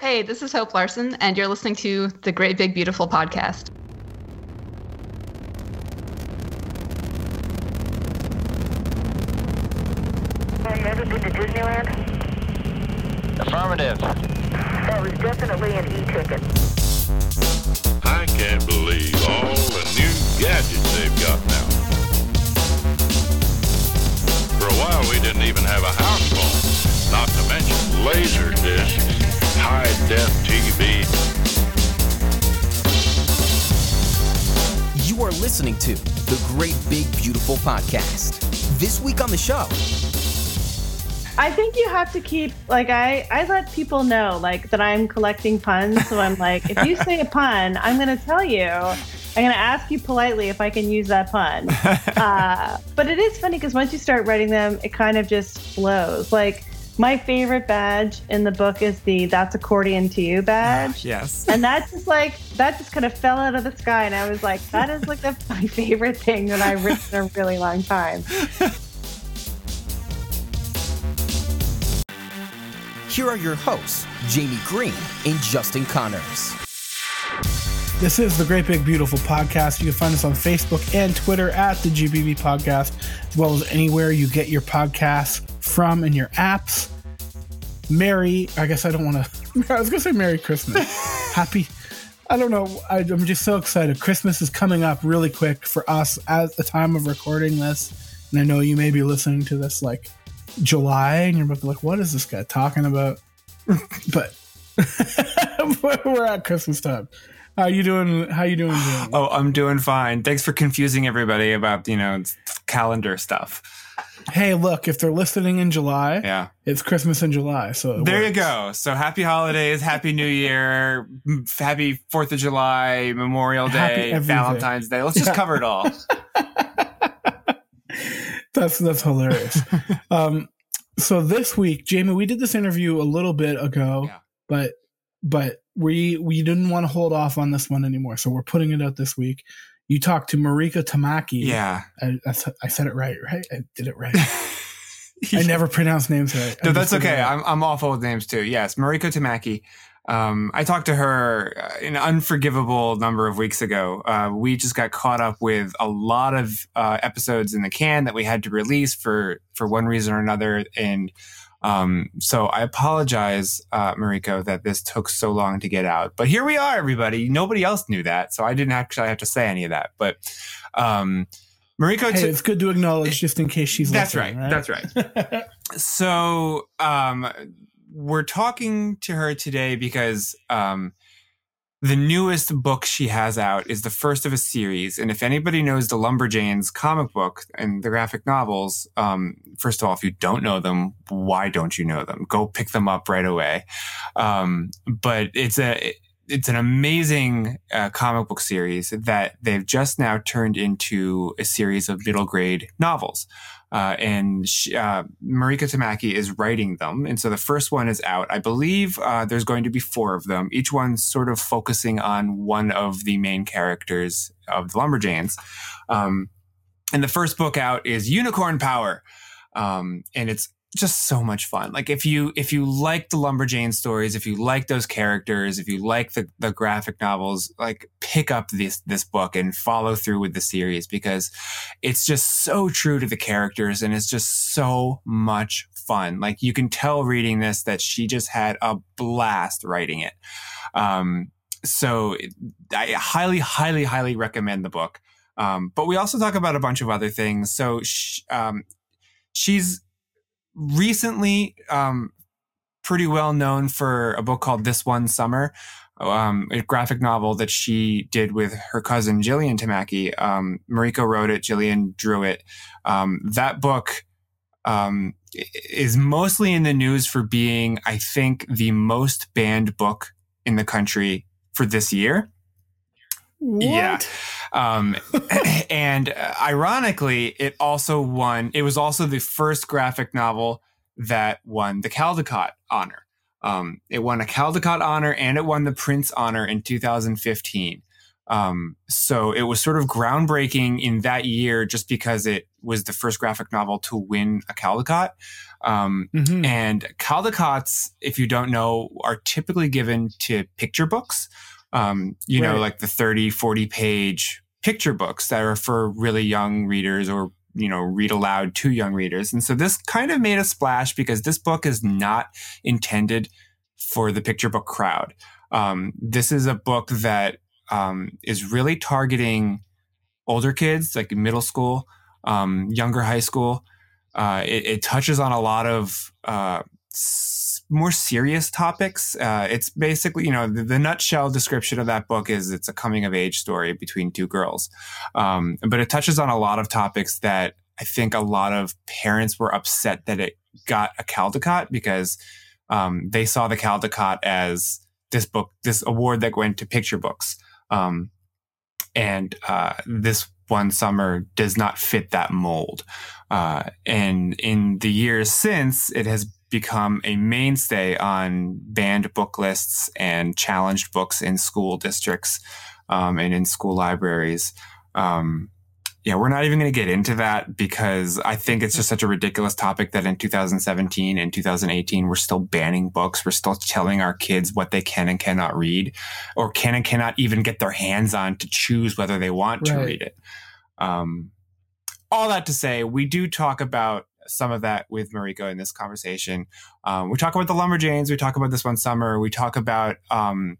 Hey, this is Hope Larson, and you're listening to the Great Big Beautiful podcast. Have you ever been to Disneyland? Affirmative. That was definitely an e-ticket. I can't believe all the new gadgets they've got now. For a while, we didn't even have a house phone, not to mention laser discs, high def TV. You are listening to the Great Big Beautiful Podcast. This week on the show, I think you have to keep like I I let people know like that I'm collecting puns. So I'm like, if you say a pun, I'm gonna tell you. I'm gonna ask you politely if I can use that pun. uh, but it is funny because once you start writing them, it kind of just flows. Like my favorite badge in the book is the "That's accordion to you" badge. Ah, yes. And that just like that just kind of fell out of the sky, and I was like, that is like the, my favorite thing that I've written in a really long time. here are your hosts, Jamie Green and Justin Connors. This is the Great Big Beautiful Podcast. You can find us on Facebook and Twitter at the GBB Podcast, as well as anywhere you get your podcasts from in your apps. Merry, I guess I don't want to, I was going to say Merry Christmas. Happy, I don't know. I, I'm just so excited. Christmas is coming up really quick for us at the time of recording this. And I know you may be listening to this like July and you're about like, what is this guy talking about? but we're at Christmas time. How you doing? How you doing? Jamie? Oh, I'm doing fine. Thanks for confusing everybody about, you know, calendar stuff. Hey, look, if they're listening in July, Yeah. it's Christmas in July. So There you go. So happy holidays, happy new year, happy 4th of July, Memorial Day. Valentine's Day. Let's just Yeah. cover it all. That's that's hilarious. um, so this week, Jamie, we did this interview a little bit ago, Yeah. but but we we didn't want to hold off on this one anymore, so we're putting it out this week. You talked to Marika Tamaki. Yeah. I, I, said- I said it right, right? I did it right. I never pronounce names right. No, that's okay. I'm, I'm awful with names too. Yes, Mariko Tamaki. Um, I talked to her uh, an unforgivable number of weeks ago. Uh, we just got caught up with a lot of uh, episodes in the can that we had to release for for one reason or another, and um, so I apologize, uh, Mariko, that this took so long to get out. But here we are, everybody. Nobody else knew that, so I didn't actually have to say any of that. But um, Mariko, Hey, t- it's good to acknowledge just in case she's that's listening, right. That's right so um we're talking to her today because um the newest book she has out is the first of a series and if anybody knows the lumberjanes comic book and the graphic novels um first of all if you don't know them why don't you know them? Go pick them up right away. Um but it's a it's an amazing uh, comic book series that they've just now turned into a series of middle grade novels uh, and she, uh, Mariko Tamaki is writing them. And so the first one is out. I believe uh, there's going to be four of them, each one sort of focusing on one of the main characters of the Lumberjanes. Um, and the first book out is Unicorn Power. Um, and it's just so much fun. Like if you if you like the Lumberjane stories, if you like those characters, if you like the, the graphic novels, like pick up this this book and follow through with the series because it's just so true to the characters and it's just so much fun. Like you can tell reading this that she just had a blast writing it. Um, so I highly, highly, highly recommend the book. Um, but we also talk about a bunch of other things. So sh- um, she's recently um, pretty well known for a book called This One Summer, um, a graphic novel that she did with her cousin Jillian Tamaki. Um, Mariko wrote it, Jillian drew it. Um, that book um, is mostly in the news for being, I think, the most banned book in the country for this year. Yeah. Um, and uh, ironically, it also won, it was also the first graphic novel that won the Caldecott honor. Um, it won a Caldecott honor and it won the Printz honor in 2015. Um, so it was sort of groundbreaking in that year just because it was the first graphic novel to win a Caldecott. Um, Mhm. and Caldecotts, if you don't know, are typically given to picture books. Um, you know, like the 30, 40 page picture books that are for really young readers or, you know, read aloud to young readers. And so this kind of made a splash because this book is not intended for the picture book crowd. Um, this is a book that um, is really targeting older kids, like middle school, um, younger high school. Uh, it, it touches on a lot of uh, more serious topics. Uh, it's basically, you know, the, the nutshell description of that book is it's a coming of age story between two girls. Um, but it touches on a lot of topics that I think a lot of parents were upset that it got a Caldecott because um, they saw the Caldecott as this book, this award that went to picture books. Um, and uh, this one summer does not fit that mold. Uh, and in the years since, it has become a mainstay on banned book lists and challenged books in school districts um, and in school libraries. Um, yeah, we're not even going to get into that because I think it's just such a ridiculous topic that in 2017 and 2018, we're still banning books. We're still telling our kids what they can and cannot read or can and cannot even get their hands on to choose whether they want to read it. Um, all that to say, we do talk about some of that with Mariko in this conversation. Um, we talk about the Lumberjanes. We talk about this one summer. We talk about um,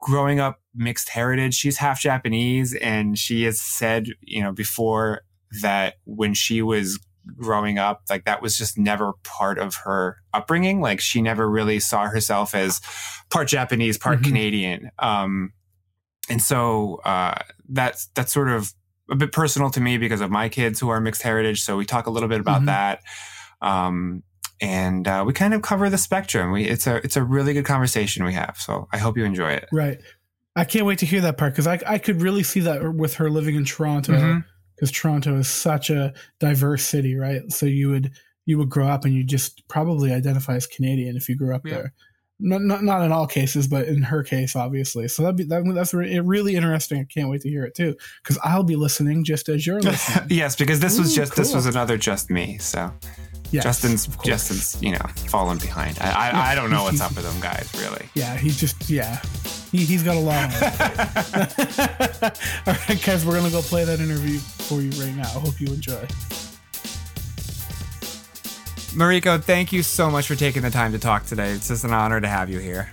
growing up mixed heritage. She's half Japanese, and she has said, you know, before that when she was growing up, like that was just never part of her upbringing. Like she never really saw herself as part Japanese, part Mhm. Canadian. Um, and so uh, that's that's sort of a bit personal to me because of my kids who are mixed heritage. So we talk a little bit about Mhm. that. Um, and uh, we kind of cover the spectrum. We it's a it's a really good conversation we have. So I hope you enjoy it. Right. I can't wait to hear that part because I, I could really see that with her living in Toronto because Toronto is such a diverse city, right? So you would you would grow up and you just probably identify as Canadian if you grew up Yeah. there. Not, not not in all cases, but in her case, obviously. So that'd be that, that's re- really interesting. I can't wait to hear it too because I'll be listening just as you're listening. yes, because this was Ooh, just this was another just me. So Yes, Justin's. Justin's you know falling behind. I I, I don't know what's up with them guys really. Yeah, he's just yeah. He, he's got a it. All right, guys, we're gonna go play that interview for you right now. I hope you enjoy. Mariko, thank you so much for taking the time to talk today. It's just an honor to have you here.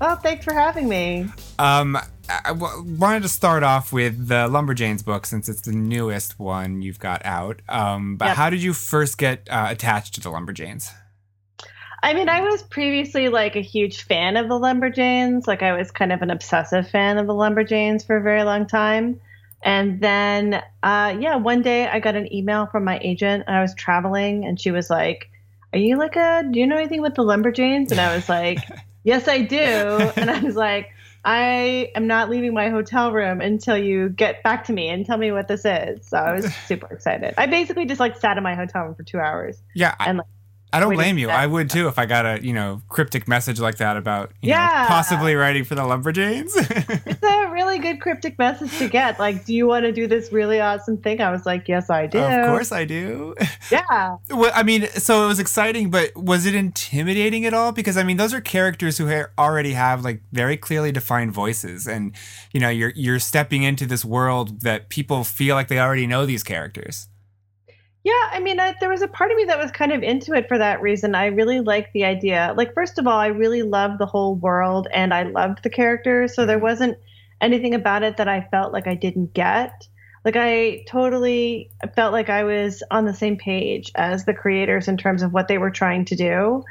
Oh, thanks for having me. Um, I w- wanted to start off with the Lumberjanes book since it's the newest one you've got out. Um, but Yep. how did you first get uh, attached to the Lumberjanes? I mean, I was previously like a huge fan of the Lumberjanes. Like, I was kind of an obsessive fan of the Lumberjanes for a very long time. And then, uh, yeah, one day I got an email from my agent. And I was traveling, and she was like, "Are you like a? Do you know anything about the Lumberjanes?" And I was like, "Yes, I do." And I was like, "I am not leaving my hotel room until you get back to me and tell me what this is." So I was super excited. I basically just like sat in my hotel room for two hours. Yeah, I, And, like, I don't blame you. I would too if I got a you know cryptic message like that about you know, Yeah. possibly writing for the Lumberjanes. It's a really good cryptic message to get. Like, do you want to do this really awesome thing? I was like, yes, I do. of course I do. Yeah. Well, I mean, so it was exciting, but was it intimidating at all? Because I mean, those are characters who ha- already have like very clearly defined voices, and you know, you're you're stepping into this world that people feel like they already know these characters. Yeah. I mean, I, there was a part of me that was kind of into it for that reason. I really liked the idea. Like, first of all, I really loved the whole world and I loved the characters. So there mm-hmm. wasn't anything about it that I felt like I didn't get. Like, I totally felt like I was on the same page as the creators in terms of what they were trying to do.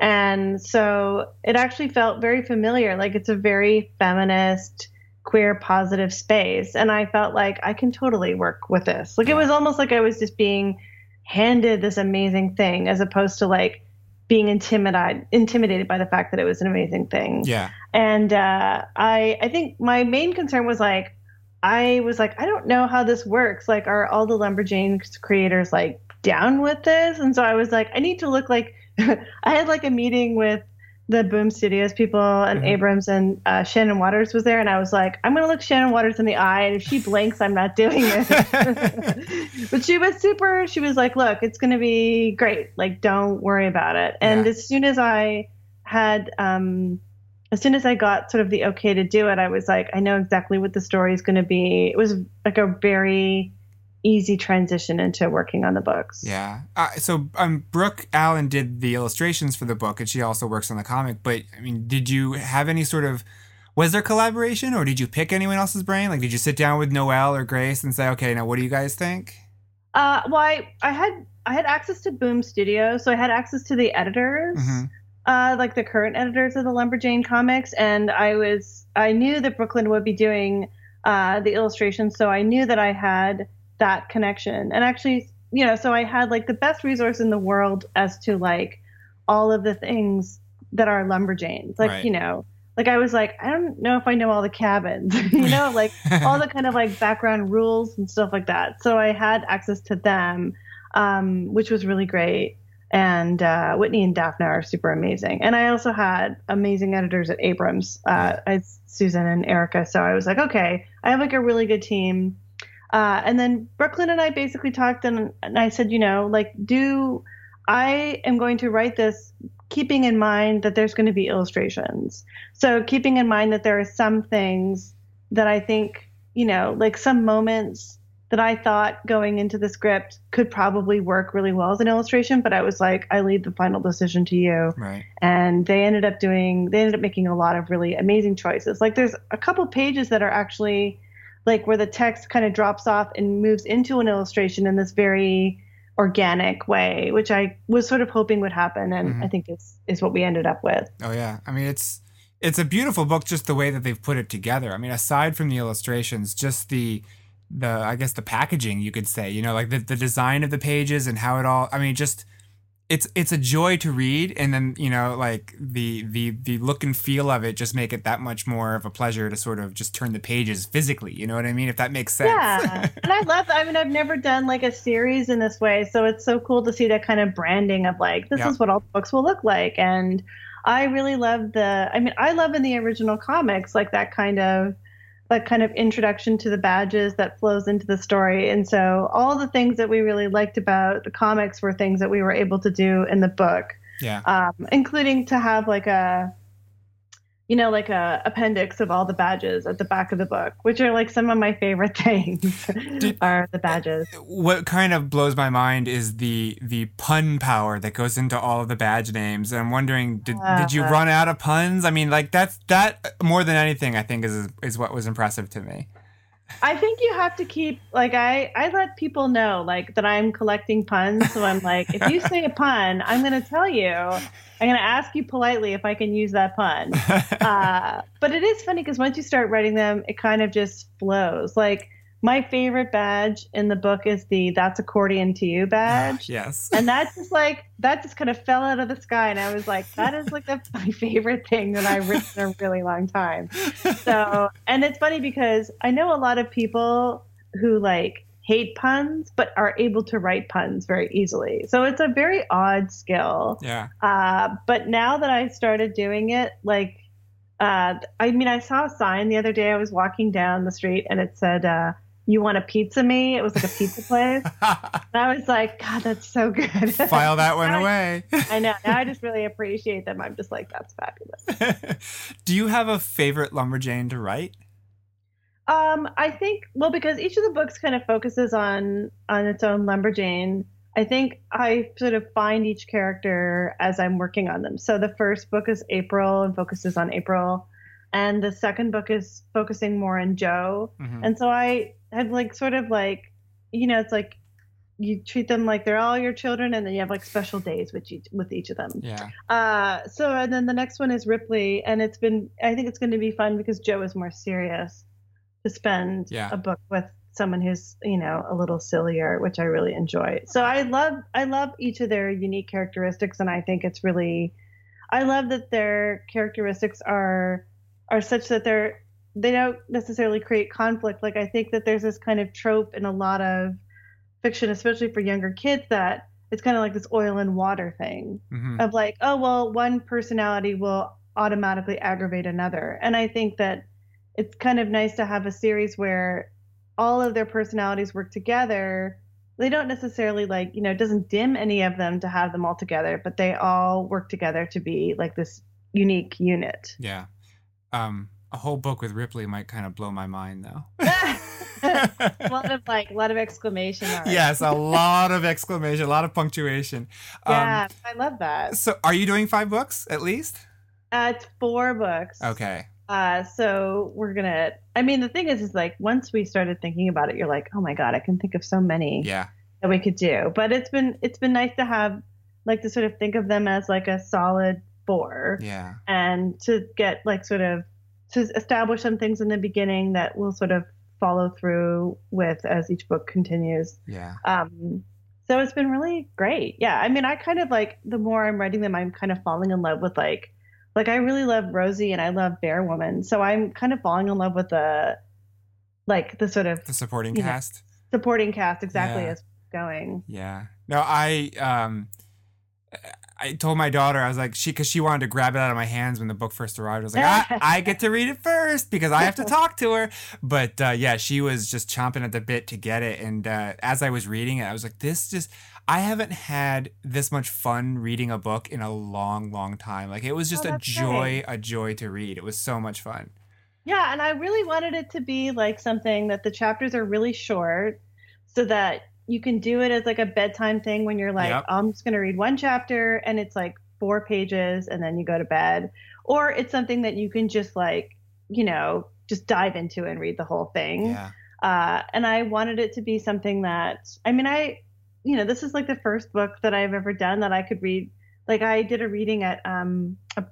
And so it actually felt very familiar. Like, it's a very feminist, queer, positive space. And I felt like I can totally work with this. Like, it was almost like I was just being handed this amazing thing as opposed to like being intimidated intimidated by the fact that it was an amazing thing Yeah, and uh, I I think my main concern was like I was like I don't know how this works. Like, are all the Lumberjanes creators like down with this? And so I was like, I need to look like I had like a meeting with the Boom Studios people and Mhm. Abrams and uh, Shannon Watters was there, and I was like, I'm gonna look Shannon Watters in the eye, and if she blinks, I'm not doing it. but she was super. She was like, Look, it's gonna be great. Like, don't worry about it. And Yeah. as soon as I had, um, as soon as I got sort of the okay to do it, I was like, I know exactly what the story is gonna be. It was like a very easy transition into working on the books. Yeah. Uh, so um, Brooke Allen did the illustrations for the book, and she also works on the comic. But I mean, did you have any sort of was there collaboration, or did you pick anyone else's brain? Like, did you sit down with Noelle or Grace and say, okay, now what do you guys think? Uh, well, I, I had I had access to Boom Studios, so I had access to the editors, Mhm. uh, like the current editors of the Lumberjane comics, and I was I knew that Brooklyn would be doing uh, the illustrations, so I knew that I had that connection, and actually, you know, so I had like the best resource in the world as to like all of the things that are Lumberjanes, like Right. you know. Like I was like, I don't know if I know all the cabins, you know, like all the kind of like background rules and stuff like that. So I had access to them, um, which was really great. And uh, Whitney and Daphne are super amazing. And I also had amazing editors at Abrams, uh, Susan and Erica. So I was like, okay, I have like a really good team. Uh, and then Brooklyn and I basically talked, and, and I said, you know, like, do I am going to write this keeping in mind that there's going to be illustrations. So keeping in mind that there are some things that I think, you know, like some moments that I thought going into the script could probably work really well as an illustration, but I was like, I leave the final decision to you. Right. And they ended up doing, they ended up making a lot of really amazing choices. Like there's a couple pages that are actually like where the text kind of drops off and moves into an illustration in this very organic way, which I was sort of hoping would happen, and Mhm. I think is is what we ended up with. Oh yeah. I mean, it's it's a beautiful book just the way that they've put it together. I mean, aside from the illustrations, just the the I guess the packaging you could say, you know, like the the design of the pages and how it all I mean, just it's it's a joy to read and then, you know, like the the the look and feel of it just make it that much more of a pleasure to sort of just turn the pages physically, you know what I mean? If that makes sense. Yeah, and I love. I mean, I've never done like a series in this way, so it's so cool to see that kind of branding of like this is what all the books will look like, and I really love the. I mean, I love in the original comics like that kind of that kind of introduction to the badges that flows into the story, and so all the things that we really liked about the comics were things that we were able to do in the book yeah. um, including to have like a you know like a appendix of all the badges at the back of the book which are like some of my favorite things Did- are the badges. What kind of blows my mind is the the pun power that goes into all of the badge names. And i'm wondering did, did you Uh. run out of puns? I mean like that's that more than anything i think is is what was impressive to me. I think you have to keep like i i let people know like that i'm collecting puns so i'm like if you say a pun i'm going to tell you i'm going to ask you politely if i can use that pun uh, but it is funny because once you start writing them, it kind of just flows. Like my favorite badge in the book is the "That's accordion to you" badge, yes and that just like that just kind of fell out of the sky, and I was like, that is like the, my favorite thing that I've written in a really long time. So, and it's funny because I know a lot of people who like hate puns but are able to write puns very easily. So it's a very odd skill. yeah Uh, but now that I started doing it, like, uh, I mean, I saw a sign the other day. I was walking down the street and it said, uh, "You want a pizza me?" It was like a pizza place, and I was like, "God, that's so good." file that one I- away I know. Now I just really appreciate them. I'm just like, that's fabulous. do you have a favorite lumberjane to write Um, I think well because each of the books kind of focuses on on its own lumberjane. I think I sort of find each character as I'm working on them. So the first book is April and focuses on April, and the second book is focusing more on Joe. Mhm. And so I have like sort of like, you know, it's like you treat them like they're all your children, and then you have like special days with each with each of them. yeah Uh, so and then the next one is Ripley, and it's been I think it's going to be fun because Joe is more serious to spend Yeah. a book with someone who's you know a little sillier, which I really enjoy. So I love I love each of their unique characteristics, and I think it's really I love that their characteristics are are such that they're they don't necessarily create conflict. Like I think that there's this kind of trope in a lot of fiction, especially for younger kids, that it's kind of like this oil and water thing Mhm. of like, oh well, one personality will automatically aggravate another. And I think that it's kind of nice to have a series where all of their personalities work together. They don't necessarily like, you know, it doesn't dim any of them to have them all together, but they all work together to be like this unique unit. Yeah. Um, a whole book with Ripley might kind of blow my mind, though. a lot of like, a lot of exclamation marks. yes, a lot of exclamation, a lot of punctuation. Yeah, I love that. Um, so, are you doing five books at least? Uh, it's four books. Okay. Uh, so we're gonna. I mean, the thing is, is like once we started thinking about it, you're like, oh my god, I can think of so many Yeah. that we could do. But it's been it's been nice to have like to sort of think of them as like a solid four, Yeah. and to get like sort of to establish some things in the beginning that we'll sort of follow through with as each book continues. Yeah. Um, so it's been really great. Yeah, I mean, I kind of like the more I'm writing them, I'm kind of falling in love with like, like I really love Rosie and I love Bear Woman. So I'm kind of falling in love with the, like the sort of The supporting You know. cast. supporting cast exactly Yeah. as going. Yeah. No, I um I told my daughter I was like she because she wanted to grab it out of my hands when the book first arrived. I was like I, I get to read it first because I have to talk to her. But uh, yeah, she was just chomping at the bit to get it. And uh, as I was reading it, I was like, this just I haven't had this much fun reading a book in a long, long time. Like it was just Oh, a joy, nice. a joy to read. It was so much fun. Yeah, and I really wanted it to be like something that the chapters are really short so that you can do it as like a bedtime thing when you're like, Yep. I'm just going to read one chapter and it's like four pages and then you go to bed. Or it's something that you can just like, you know, just dive into and read the whole thing. Yeah. Uh, and I wanted it to be something that, I mean, I, you know, this is like the first book that I've ever done that I could read. Like I did a reading at um, a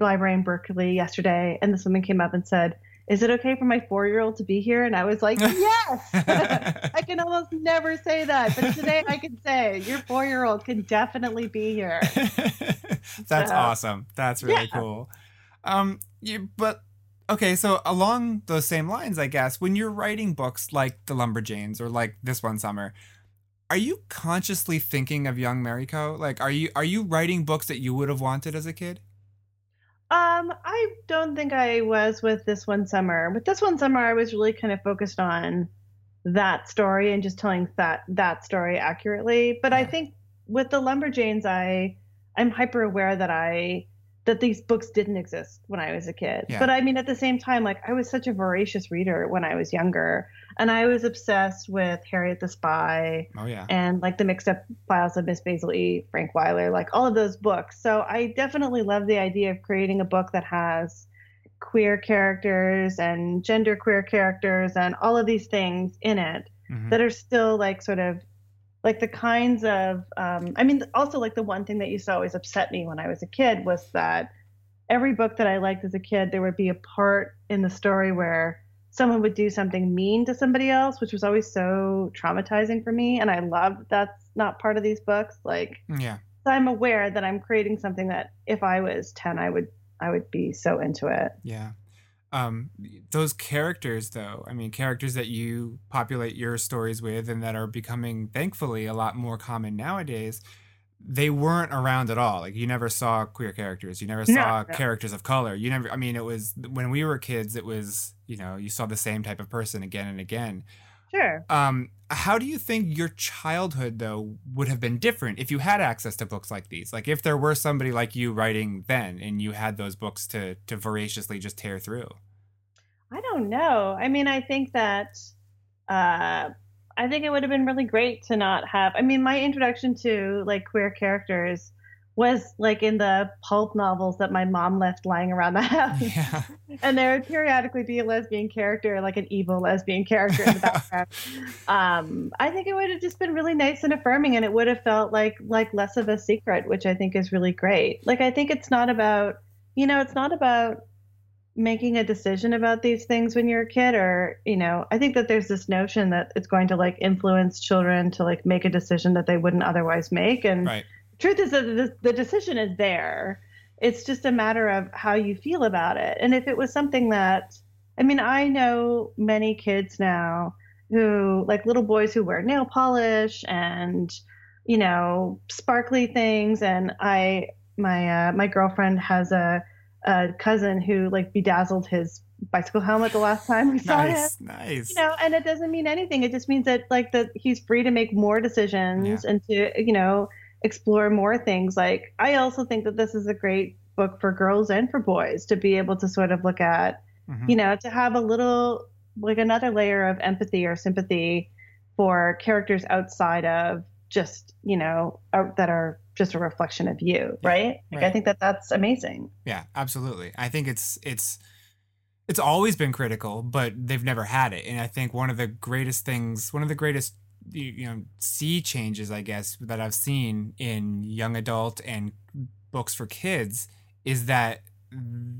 library in Berkeley yesterday, and this woman came up and said, "Is it okay for my four-year-old to be here?" And I was like, "Yes." I can almost never say that, but today I can say your four-year-old can definitely be here. That's So- awesome. That's really Yeah. cool. Um, you, but okay, so along those same lines, I guess, when you're writing books like The Lumberjanes or like this one summer, are you consciously thinking of young Mariko? Like, are you are you writing books that you would have wanted as a kid? Um, I don't think I was with this one summer. With this one summer, I was really kind of focused on that story and just telling that that story accurately. But I think with the Lumberjanes, I I'm hyper aware that I that these books didn't exist when I was a kid. Yeah. But I mean, at the same time, like I was such a voracious reader when I was younger, and I was obsessed with Harriet the Spy Oh yeah. and like the mixed up files of Miss Basil E. Frankweiler, like all of those books. So I definitely love the idea of creating a book that has queer characters and gender queer characters and all of these things in it Mhm. that are still like sort of like the kinds of um, i mean also like the one thing that used to always upset me when i was a kid was that every book that i liked as a kid there would be a part in the story where someone would do something mean to somebody else which was always so traumatizing for me and i love that's not part of these books like Yeah. so i'm aware that i'm creating something that if i was 10 i would i would be so into it Yeah. Um, those characters, though, I mean, characters that you populate your stories with and that are becoming, thankfully, a lot more common nowadays, they weren't around at all. Like, you never saw queer characters. You never No, saw no. characters of color. You never, I mean, it was when we were kids, it was, you know, you saw the same type of person again and again. sure Um, how do you think your childhood though would have been different if you had access to books like these? Like if there were somebody like you writing then and you had those books to to voraciously just tear through. I don't know. I mean, I think that uh, I think it would have been really great to not have. I mean, my introduction to like queer characters was like in the pulp novels that my mom left lying around the house, Yeah. and there would periodically be a lesbian character, like an evil lesbian character in the background. um, I think it would have just been really nice and affirming, and it would have felt like like less of a secret, which I think is really great. Like I think it's not about, you know, it's not about making a decision about these things when you're a kid or you know i think that there's this notion that it's going to like influence children to like make a decision that they wouldn't otherwise make and Right. truth is that the, the decision is there it's just a matter of how you feel about it and if it was something that i mean i know many kids now who like little boys who wear nail polish and you know, sparkly things. And I, my, uh, my girlfriend has a, a cousin who like bedazzled his bicycle helmet the last time we saw him. Nice, nice. You know, and it doesn't mean anything. It just means that like that he's free to make more decisions and to, you know, explore more things. Like I also think that this is a great book for girls and for boys to be able to sort of look at, Mhm. you know, to have a little like another layer of empathy or sympathy for characters outside of just, you know, uh, that are just a reflection of you, right? Like I think that that's amazing. Yeah, absolutely. I think it's it's it's always been critical, but they've never had it. And I think one of the greatest things, one of the greatest you you know sea changes, I guess, that I've seen in young adult and books for kids is that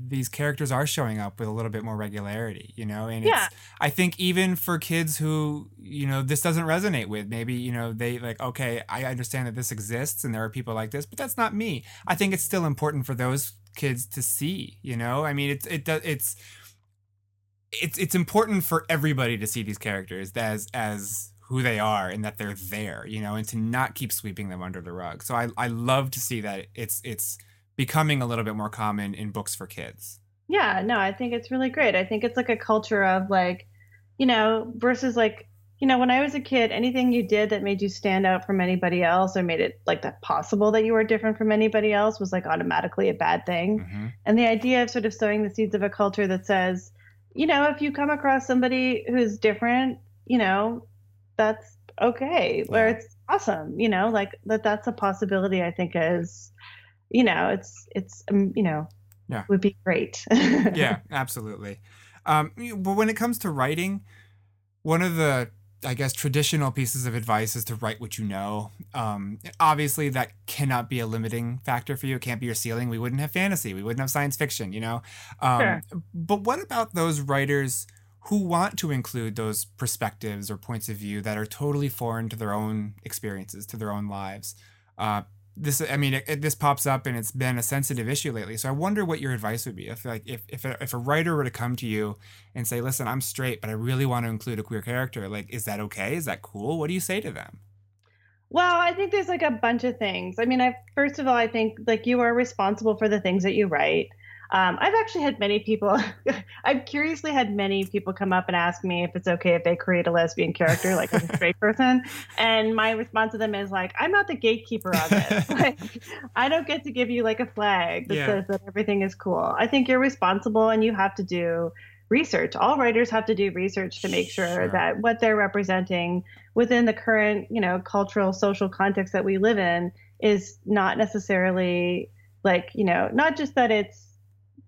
these characters are showing up with a little bit more regularity, you know, and Yeah. it's I think even for kids who, you know, this doesn't resonate with, maybe, you know, they like, okay, I understand that this exists and there are people like this, but that's not me. I think it's still important for those kids to see, you know? I mean, it's it does it's it's it's important for everybody to see these characters as as who they are and that they're there, you know, and to not keep sweeping them under the rug. So I I love to see that it's it's becoming a little bit more common in books for kids. Yeah, no, I think it's really great. I think it's like a culture of like, you know, versus like, you know, when I was a kid, anything you did that made you stand out from anybody else or made it like that possible that you were different from anybody else was like automatically a bad thing. Mhm. And the idea of sort of sowing the seeds of a culture that says, you know, if you come across somebody who's different, you know, that's okay, where Yeah. it's awesome, you know, like that that's a possibility I think is, you know, it's it's um, you know, Yeah. would be great. yeah, absolutely. Um, but when it comes to writing, one of the I guess traditional pieces of advice is to write what you know. Um, obviously, that cannot be a limiting factor for you. It can't be your ceiling. We wouldn't have fantasy. We wouldn't have science fiction. You know. Um, Sure. But what about those writers who want to include those perspectives or points of view that are totally foreign to their own experiences, to their own lives? Uh, this i mean it, it- this pops up and it's been a sensitive issue lately. So i wonder what your advice would be. If like if if a, if a writer were to come to you and say listen i'm straight but i really want to include a queer character like is that okay? Is that cool? What do you say to them? Well, I think there's like a bunch of things. I mean, I first of all, I think like you are responsible for the things that you write. Um, I've actually had many people. I've curiously had many people come up and ask me if it's okay if they create a lesbian character, like a straight person. And my response to them is like, I'm not the gatekeeper on this. like, I don't get to give you like a flag that Yeah. says that everything is cool. I think you're responsible, and you have to do research. All writers have to do research to make sure, Sure. that what they're representing within the current, you know, cultural social context that we live in is not necessarily like, you know, not just that it's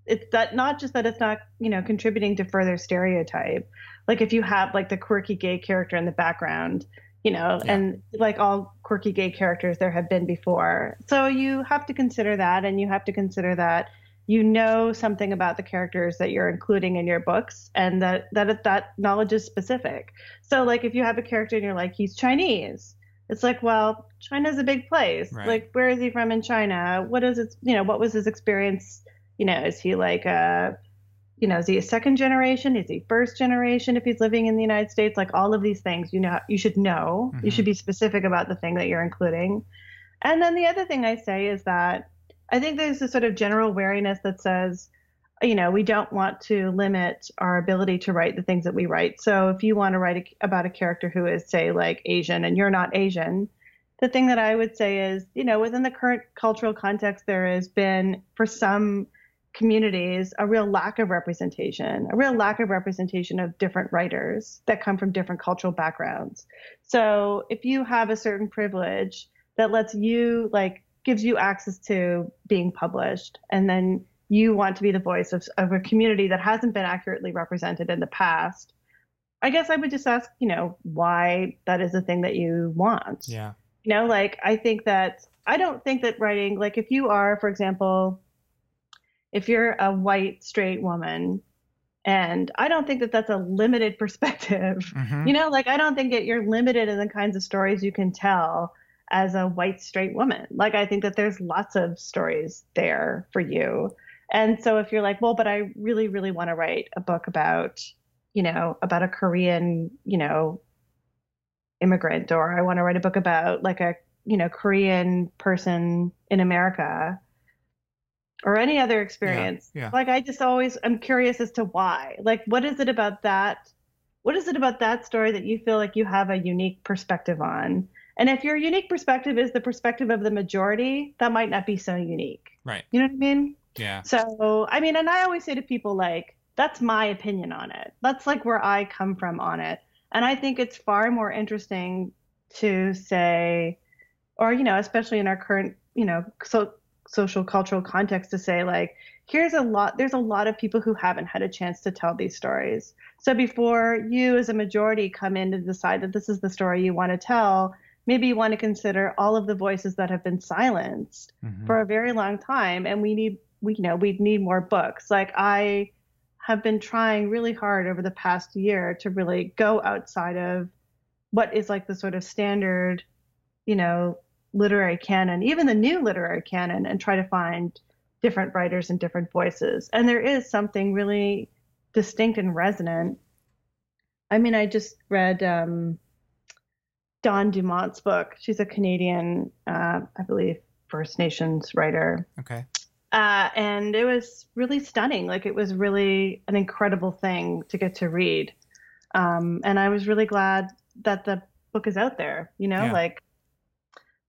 it's that not just that it's not, you know, contributing to further stereotype. Like if you have like the quirky gay character in the background, you know, Yeah. and like all quirky gay characters there have been before. So you have to consider that and you have to consider that you know something about the characters that you're including in your books and that that that knowledge is specific. So like if you have a character and you're like he's Chinese, it's like well China's a big place. Right. Like where is he from in China? What is it? You know what was his experience? You know is he like a you know is he a second generation? Is he first generation? If he's living in the United States, like all of these things, you know you should know. You Mhm. should be specific about the thing that you're including. And then the other thing I say is that I think there's a sort of general wariness that says, you know, we don't want to limit our ability to write the things that we write. So if you want to write a, about a character who is, say, like Asian and you're not Asian, the thing that I would say is, you know, within the current cultural context, there has been, for some communities, a real lack of representation, a real lack of representation of different writers that come from different cultural backgrounds. So if you have a certain privilege that lets you, like, gives you access to being published, and then you want to be the voice of, of a community that hasn't been accurately represented in the past, I guess I would just ask, you know, why that is a thing that you want. yeah You know, like I think that I don't think that writing, like if you are, for example, if you're a white straight woman, and I don't think that that's a limited perspective. Mhm. You know, like I don't think that you're limited in the kinds of stories you can tell as a white straight woman. Like I think that there's lots of stories there for you. And so if you're like, well, but I really, really want to write a book about, you know, about a Korean, you know, immigrant, or I want to write a book about like a you know Korean person in America or any other experience. yeah. Like I just always I'm curious as to why. Like what is it about that? What is it about that story that you feel like you have a unique perspective on? And if your unique perspective is the perspective of the majority, that might not be so unique. Right. You know what I mean? Yeah. So, I mean, and I always say to people, like, that's my opinion on it. That's like where I come from on it. And I think it's far more interesting to say, or, you know, especially in our current, you know, so, social cultural context, to say, like, here's a lot, there's a lot of people who haven't had a chance to tell these stories. So before you as a majority come in to decide that this is the story you want to tell, maybe you want to consider all of the voices that have been silenced Mhm. for a very long time and we need we you know we need more books like i have been trying really hard over the past year to really go outside of what is like the sort of standard you know literary canon even the new literary canon and try to find different writers and different voices and there is something really distinct and resonant i mean i just read um Dawn Dumont's book. She's a Canadian, uh, I believe, First Nations writer. Okay. Uh, and it was really stunning. Like, it was really an incredible thing to get to read. Um, and I was really glad that the book is out there, you know? Yeah. Like,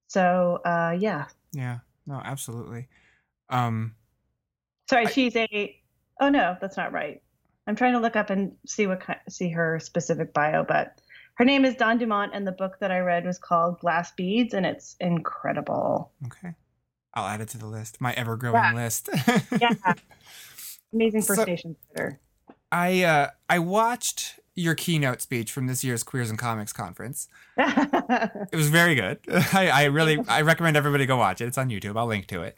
so, uh, yeah. Yeah. No, absolutely. Um, Sorry, I- she's a. Oh, no, that's not right. I'm trying to look up and see what see her specific bio, but her name is Dawn Dumont, and the book that I read was called Glass Beads, and it's incredible. okay. I'll add it to the list. My ever growing Yeah. list. Yeah. Amazing First So- Nations writer. I uh I watched your keynote speech from this year's Queers and Comics conference. It was very good. I, I really I recommend everybody go watch it. It's on YouTube. I'll link to it.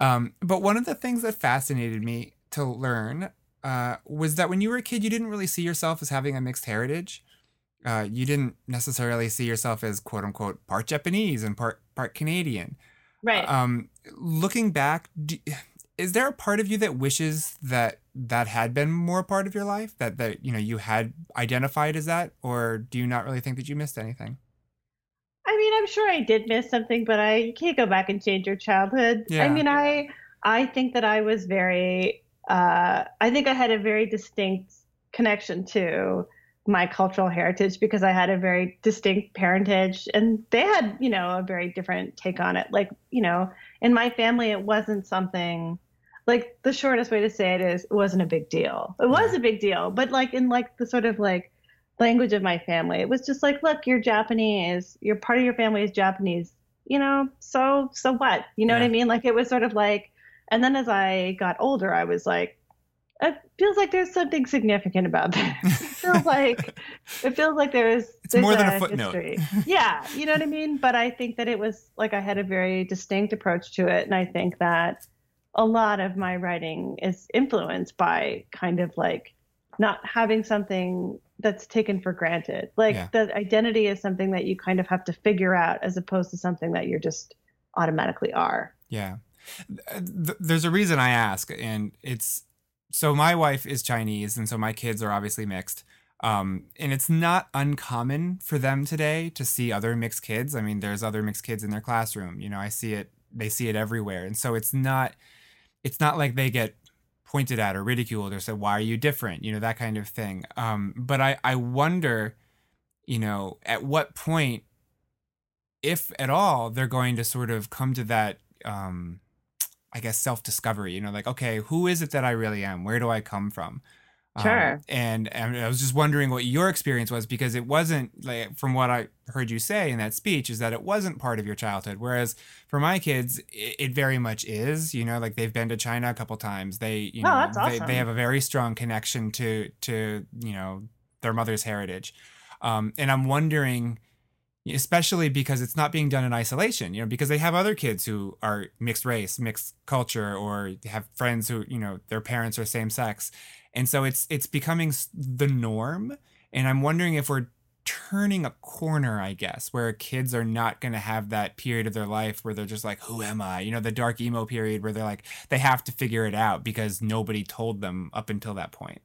Um, but one of the things that fascinated me to learn uh, was that when you were a kid, you didn't really see yourself as having a mixed heritage. Uh, you didn't necessarily see yourself as quote unquote part Japanese and part part Canadian. right. Um, looking back, do, is there a part of you that wishes that that had been more part of your life? That that you know you had identified as that, or do you not really think that you missed anything? I mean, I'm sure I did miss something, but I you can't go back and change your childhood. Yeah. I mean, I I think that I was very uh, I think I had a very distinct connection to my cultural heritage because I had a very distinct parentage and they had, you know, a very different take on it. Like, you know, in my family it wasn't something like the shortest way to say it is it wasn't a big deal. It was a big deal, but like in like the sort of like language of my family. It was just like, look, you're Japanese. You're part of your family is Japanese. You know, so so what? You know what I mean? Like it was sort of like, and then as I got older, I was like, it feels like there's something significant about that. it feels like it feels like there's It's more than a footnote. history. yeah, you know what I mean. But I think that it was like I had a very distinct approach to it, and I think that a lot of my writing is influenced by kind of like not having something that's taken for granted. Like Yeah. the identity is something that you kind of have to figure out as opposed to something that you're just automatically are. Yeah. Th- There's a reason I ask, and it's so my wife is Chinese, and so my kids are obviously mixed. Um, and it's not uncommon for them today to see other mixed kids. I mean, there's other mixed kids in their classroom. You know, I see it, they see it everywhere. And so it's not, it's not like they get pointed at or ridiculed or said, why are you different? You know, that kind of thing. Um, but I, I wonder, you know, at what point, if at all, they're going to sort of come to that, um, I guess, self discovery, you know, like, okay, who is it that I really am? Where do I come from? Um, Sure. and, and I was just wondering what your experience was because it wasn't like from what I heard you say in that speech is that it wasn't part of your childhood. Whereas for my kids, it, it very much is. You know, like they've been to China a couple times. They, you Oh, know, that's they, awesome. they have a very strong connection to to you know their mother's heritage, um, and I'm wondering especially because it's not being done in isolation you know because they have other kids who are mixed race mixed culture or have friends who you know their parents are same sex and so it's it's becoming the norm and i'm wondering if we're turning a corner i guess where kids are not going to have that period of their life where they're just like who am i you know the dark emo period where they're like they have to figure it out because nobody told them up until that point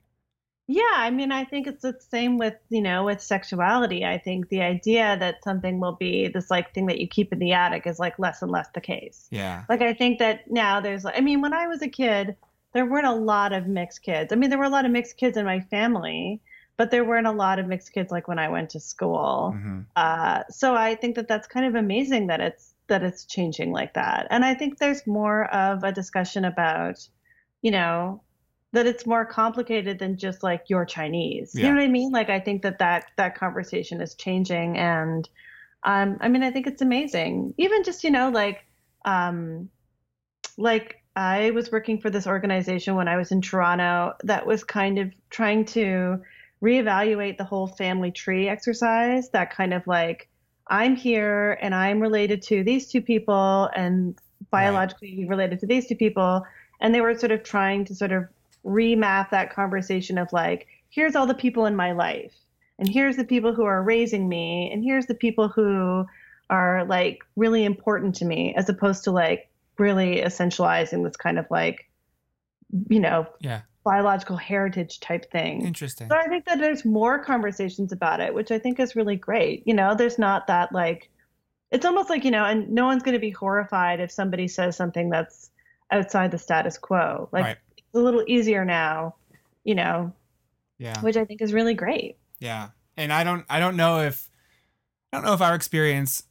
Yeah, I mean, I think it's the same with, you know, with sexuality. I think the idea that something will be this like thing that you keep in the attic is like less and less the case. Yeah. Like I think that now there's I mean, when I was a kid, there weren't a lot of mixed kids. I mean, there were a lot of mixed kids in my family, but there weren't a lot of mixed kids like when I went to school. hmm Uh, so I think that that's kind of amazing that it's that it's changing like that. And I think there's more of a discussion about, you know, that it's more complicated than just like you're Chinese. You know what I mean? Like I think that that that conversation is changing, and um, I mean I think it's amazing. Even just you know like um, like I was working for this organization when I was in Toronto that was kind of trying to reevaluate the whole family tree exercise. That kind of like I'm here and I'm related to these two people and biologically related to these two people. And they were sort of trying to sort of remap that conversation of like, here's all the people in my life, and here's the people who are raising me, and here's the people who are like really important to me, as opposed to like really essentializing this kind of like, you know, Yeah. biological heritage type thing. Interesting. So I think that there's more conversations about it, which I think is really great. You know, there's not that like, it's almost like, you know, and no one's going to be horrified if somebody says something that's outside the status quo. Like, Right. it's a little easier now, you know, Yeah. which I think is really great. Yeah. And I don't I don't know if I don't know if our experience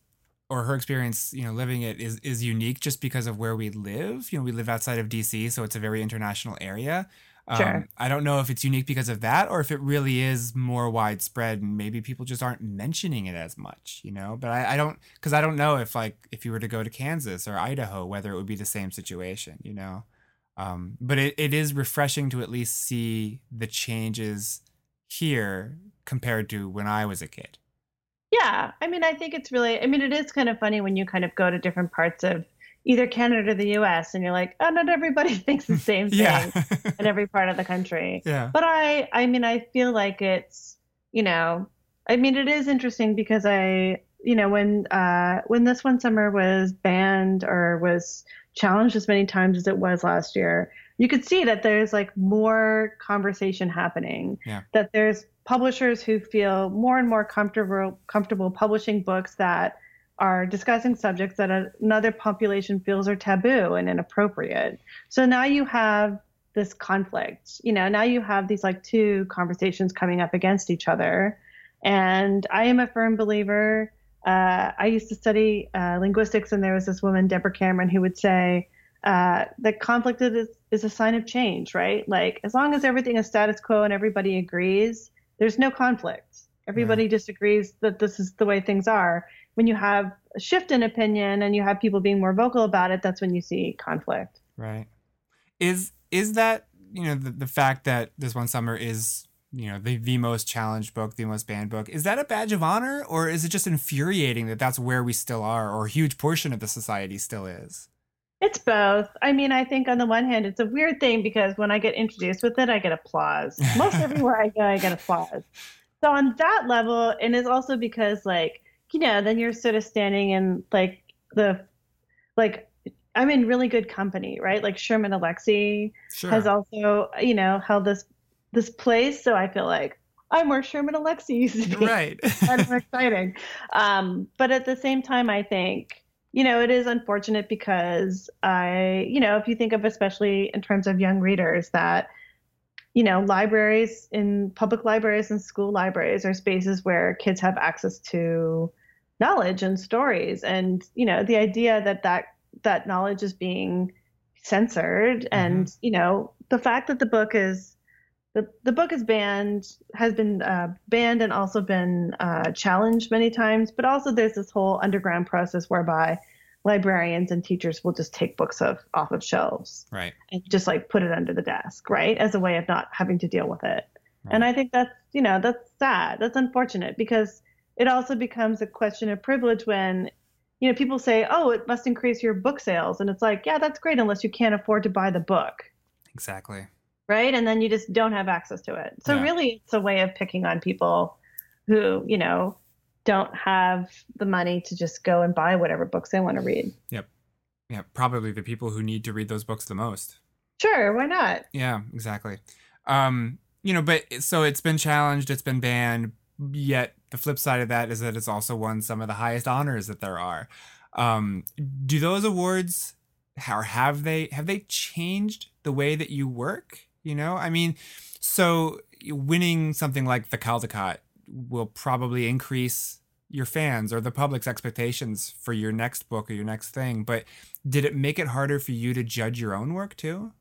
or her experience, you know, living it is is unique just because of where we live. You know, we live outside of DC, so it's a very international area. Um, Sure. I don't know if it's unique because of that or if it really is more widespread and maybe people just aren't mentioning it as much, you know? But I, I don't, because I don't know if, like, if you were to go to Kansas or Idaho, whether it would be the same situation, you know? Um, but it, it is refreshing to at least see the changes here compared to when I was a kid. Yeah. I mean, I think it's really, I mean, it is kind of funny when you kind of go to different parts of either Canada or the US and you're like, oh, not everybody thinks the same thing Yeah. in every part of the country. yeah. but I I mean I feel like it's you know I mean it is interesting because I you know when uh when this one summer was banned or was challenged as many times as it was last year you could see that there's like more conversation happening Yeah. that there's publishers who feel more and more comfortable comfortable publishing books that are discussing subjects that another population feels are taboo and inappropriate so now you have this conflict. You know, now you have these like two conversations coming up against each other. And I am a firm believer. Uh, I used to study uh, linguistics, and there was this woman, Deborah Cameron, who would say uh, that conflict is, is a sign of change, right? Like, as long as everything is status quo and everybody agrees, there's no conflict. Everybody just agrees that this is the way things are. When you have a shift in opinion and you have people being more vocal about it, that's when you see conflict. Right. Is is that you know the, the fact that this one summer is you know the the most challenged book, the most banned book? Is that a badge of honor, or is it just infuriating that that's where we still are, or a huge portion of the society still is? It's both. I mean, I think on the one hand, it's a weird thing because when I get introduced with it, I get applause. Most everywhere I go, I get applause. So on that level, and it's also because like you know, then you're sort of standing in like the like I'm in really good company, right? Like Sherman Alexie Sure. has also you know held this this place, so I feel like I'm where Sherman Alexie used to be right. of exciting. Um, but at the same time, I think, you know, it is unfortunate because I, you know, if you think of especially in terms of young readers, that, you know, libraries in public libraries and school libraries are spaces where kids have access to knowledge and stories. And, you know, the idea that that, that knowledge is being censored mm-hmm. and, you know, the fact that the book is the, the book is banned has been uh, banned and also been uh, challenged many times but also there's this whole underground process whereby librarians and teachers will just take books off, off of shelves right. and just like put it under the desk right as a way of not having to deal with it and i think that's you know that's sad that's unfortunate because it also becomes a question of privilege when you know people say oh it must increase your book sales and it's like yeah that's great unless you can't afford to buy the book Exactly. Right? And then you just don't have access to it. So Yeah. really, it's a way of picking on people who, you know, don't have the money to just go and buy whatever books they want to read. Yep. Yeah. Probably the people who need to read those books the most. Sure, why not? Yeah. Exactly. Um, you know, but so it's been challenged, it's been banned. Yet the flip side of that is that it's also won some of the highest honors that there are. Um, do those awards, or have they have they changed the way that you work? You know, I mean, so winning something like the Caldecott will probably increase your fans or the public's expectations for your next book or your next thing. But did it make it harder for you to judge your own work too?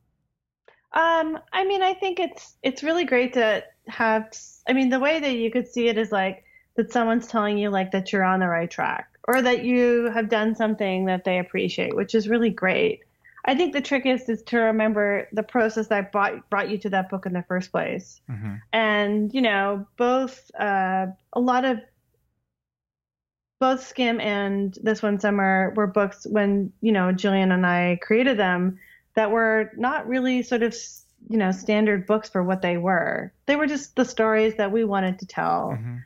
Um, I mean, I think it's it's really great to have. I mean, the way that you could see it is like that someone's telling you like that you're on the right track or that you have done something that they appreciate, which is really great. I think the trick is is to remember the process that brought brought you to that book in the first place, Mm-hmm. and you know, both uh, a lot of both Skim and this one summer were books when you know Jillian and I created them that were not really sort of you know standard books for what they were. They were just the stories that we wanted to tell. Mm-hmm.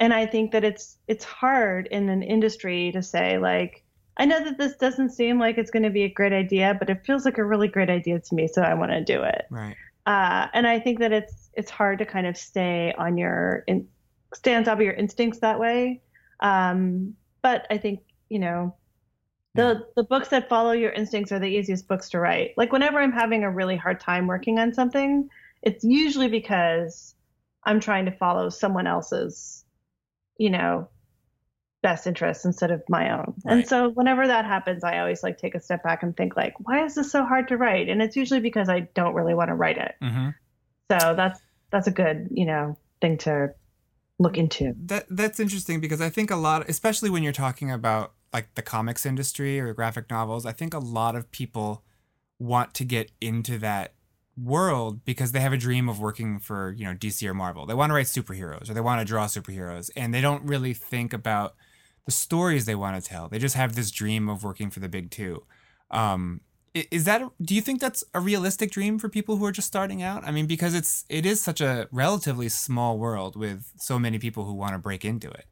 And I think that it's it's hard in an industry to say like I know that this doesn't seem like it's going to be a great idea, but it feels like a really great idea to me, so I want to do it. Right. Uh, and I think that it's it's hard to kind of stay on your in, stay on top of your instincts that way. Um, but I think you know the the books that follow your instincts are the easiest books to write. Like whenever I'm having a really hard time working on something, it's usually because I'm trying to follow someone else's, you know, best interests instead of my own. And so whenever that happens, I always like take a step back and think like, why is this so hard to write? And it's usually because I don't really want to write it. Mm-hmm. So that's that's a good, you know, thing to look into. That that's interesting because I think a lot, especially when you're talking about like the comics industry or graphic novels, I think a lot of people want to get into that world because they have a dream of working for you know DC or Marvel. They want to write superheroes or they want to draw superheroes, and they don't really think about the stories they want to tell. They just have this dream of working for the big two. Um, is that do you think that's a realistic dream for people who are just starting out? I mean, because it's it is such a relatively small world with so many people who want to break into it.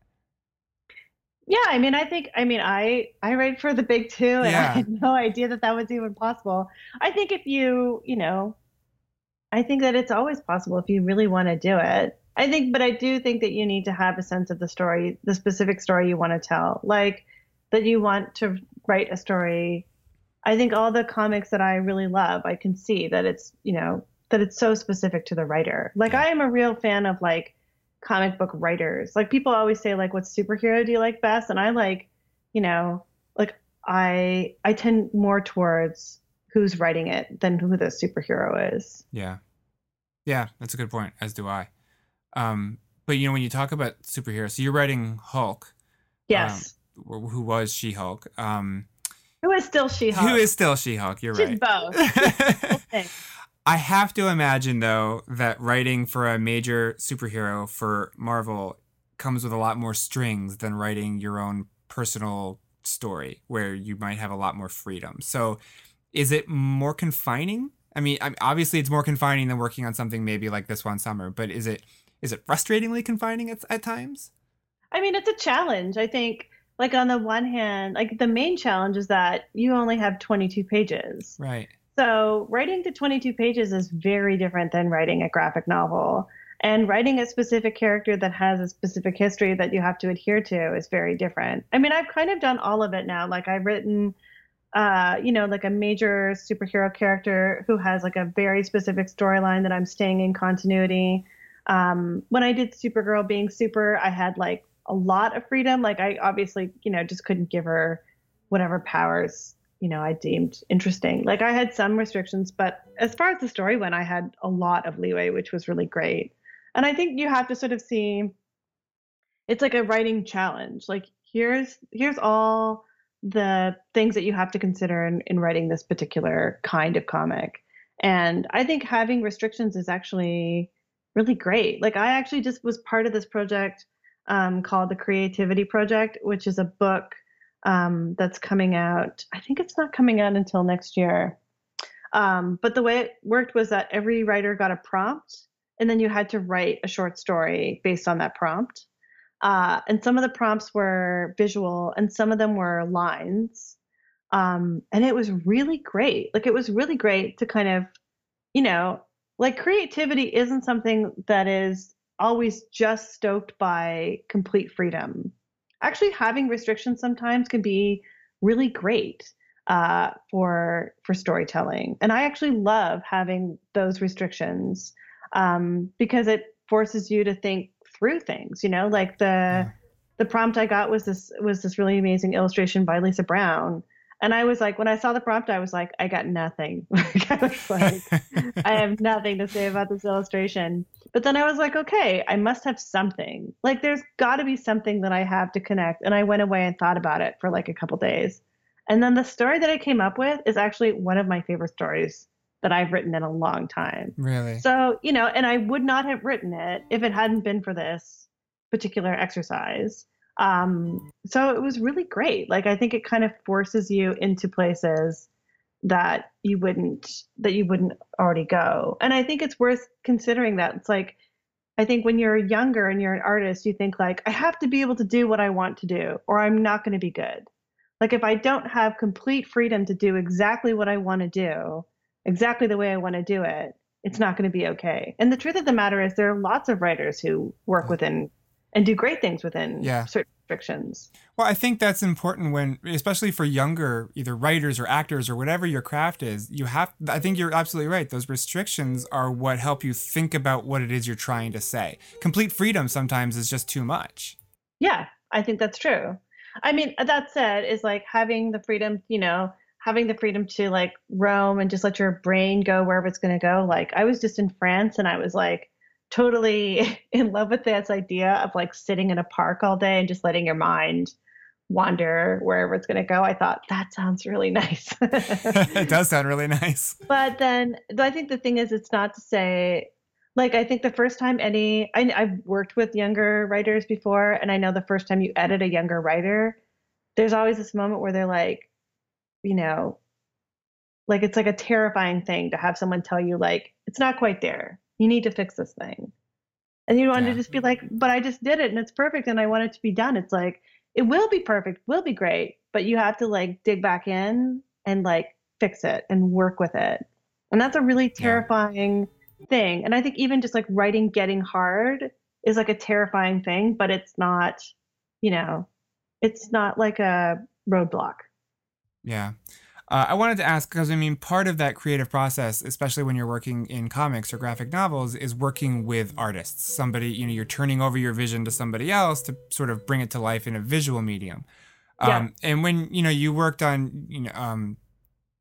Yeah, I mean, I think, I mean, I I write for the big two, and Yeah. I had no idea that that was even possible. I think if you, you know, I think that it's always possible if you really want to do it. I think, but I do think that you need to have a sense of the story, the specific story you want to tell, like that you want to write a story. I think all the comics that I really love, I can see that it's, you know, that it's so specific to the writer. Like I am a real fan of like comic book writers. Like people always say like what superhero do you like best? And I like, you know, like I I tend more towards who's writing it than who the superhero is. Yeah. Yeah, that's a good point, as do I. Um, but you know, when you talk about superheroes, so you're writing Hulk, Yes. wh- who was She Hulk, um, who is still She-Hulk? who is still She Hulk. You're She's right. both. I have to imagine though that writing for a major superhero for Marvel comes with a lot more strings than writing your own personal story where you might have a lot more freedom. So is it more confining? I mean, obviously it's more confining than working on something maybe like this one summer, but is it is it frustratingly confining at, at times? I mean, it's a challenge. I think, like on the one hand, like the main challenge is that you only have 22 pages. Right. So writing to 22 pages is very different than writing a graphic novel. And writing a specific character that has a specific history that you have to adhere to is very different. I mean, I've kind of done all of it now. Like I've written, uh, you know, like a major superhero character who has like a very specific storyline that I'm staying in continuity. Um, when I did Supergirl being super, I had like a lot of freedom. Like I obviously, you know, just couldn't give her whatever powers you know I deemed interesting. Like I had some restrictions, but as far as the story went, I had a lot of leeway, which was really great. And I think you have to sort of see it's like a writing challenge. Like here's here's all the things that you have to consider in, in writing this particular kind of comic. And I think having restrictions is actually really great. Like I actually just was part of this project um, called the Creativity Project, which is a book um, that's coming out. I think it's not coming out until next year. Um, but the way it worked was that every writer got a prompt, and then you had to write a short story based on that prompt. Uh, and some of the prompts were visual, and some of them were lines. Um, and it was really great. Like it was really great to kind of, you know, like creativity isn't something that is always just stoked by complete freedom. Actually, having restrictions sometimes can be really great uh, for for storytelling, and I actually love having those restrictions um, because it forces you to think through things. You know, like the Yeah. the prompt I got was this was this really amazing illustration by Lisa Brown. And I was like, when I saw the prompt, I was like, I got nothing. Like, I was like, I have nothing to say about this illustration. But then I was like, okay, I must have something. Like, there's got to be something that I have to connect. And I went away and thought about it for like a couple days. And then the story that I came up with is actually one of my favorite stories that I've written in a long time. really? So, you know, and I would not have written it if it hadn't been for this particular exercise. Um, so it was really great. Like I think it kind of forces you into places that you wouldn't that you wouldn't already go. And I think it's worth considering that. It's like I think when you're younger and you're an artist, you think like I have to be able to do what I want to do or I'm not going to be good. Like if I don't have complete freedom to do exactly what I want to do, exactly the way I want to do it, it's not going to be okay. And the truth of the matter is there are lots of writers who work within and do great things within Yeah. certain restrictions. Well, I think that's important when, especially for younger either writers or actors or whatever your craft is. You have, I think you're absolutely right. Those restrictions are what help you think about what it is you're trying to say. Complete freedom sometimes is just too much. Yeah, I think that's true. I mean, that said, is like having the freedom, you know, having the freedom to like roam and just let your brain go wherever it's going to go. Like, I was just in France and I was like totally in love with this idea of like sitting in a park all day and just letting your mind wander wherever it's going to go. I thought that sounds really nice. it does sound really nice. but then I think the thing is, it's not to say, like, I think the first time any, I, I've worked with younger writers before, and I know the first time you edit a younger writer, there's always this moment where they're like, you know, like it's like a terrifying thing to have someone tell you, like, it's not quite there. You need to fix this thing. And you want Yeah. to just be like, but I just did it and it's perfect and I want it to be done. It's like, it will be perfect, will be great, but you have to like dig back in and like fix it and work with it. And that's a really terrifying thing. And I think even just like writing getting hard is like a terrifying thing, but it's not, you know, it's not like a roadblock. Yeah. Uh, I wanted to ask because I mean, part of that creative process, especially when you're working in comics or graphic novels, is working with artists. Somebody, you know, you're turning over your vision to somebody else to sort of bring it to life in a visual medium. Um, Yeah. And when you know you worked on, you know, um,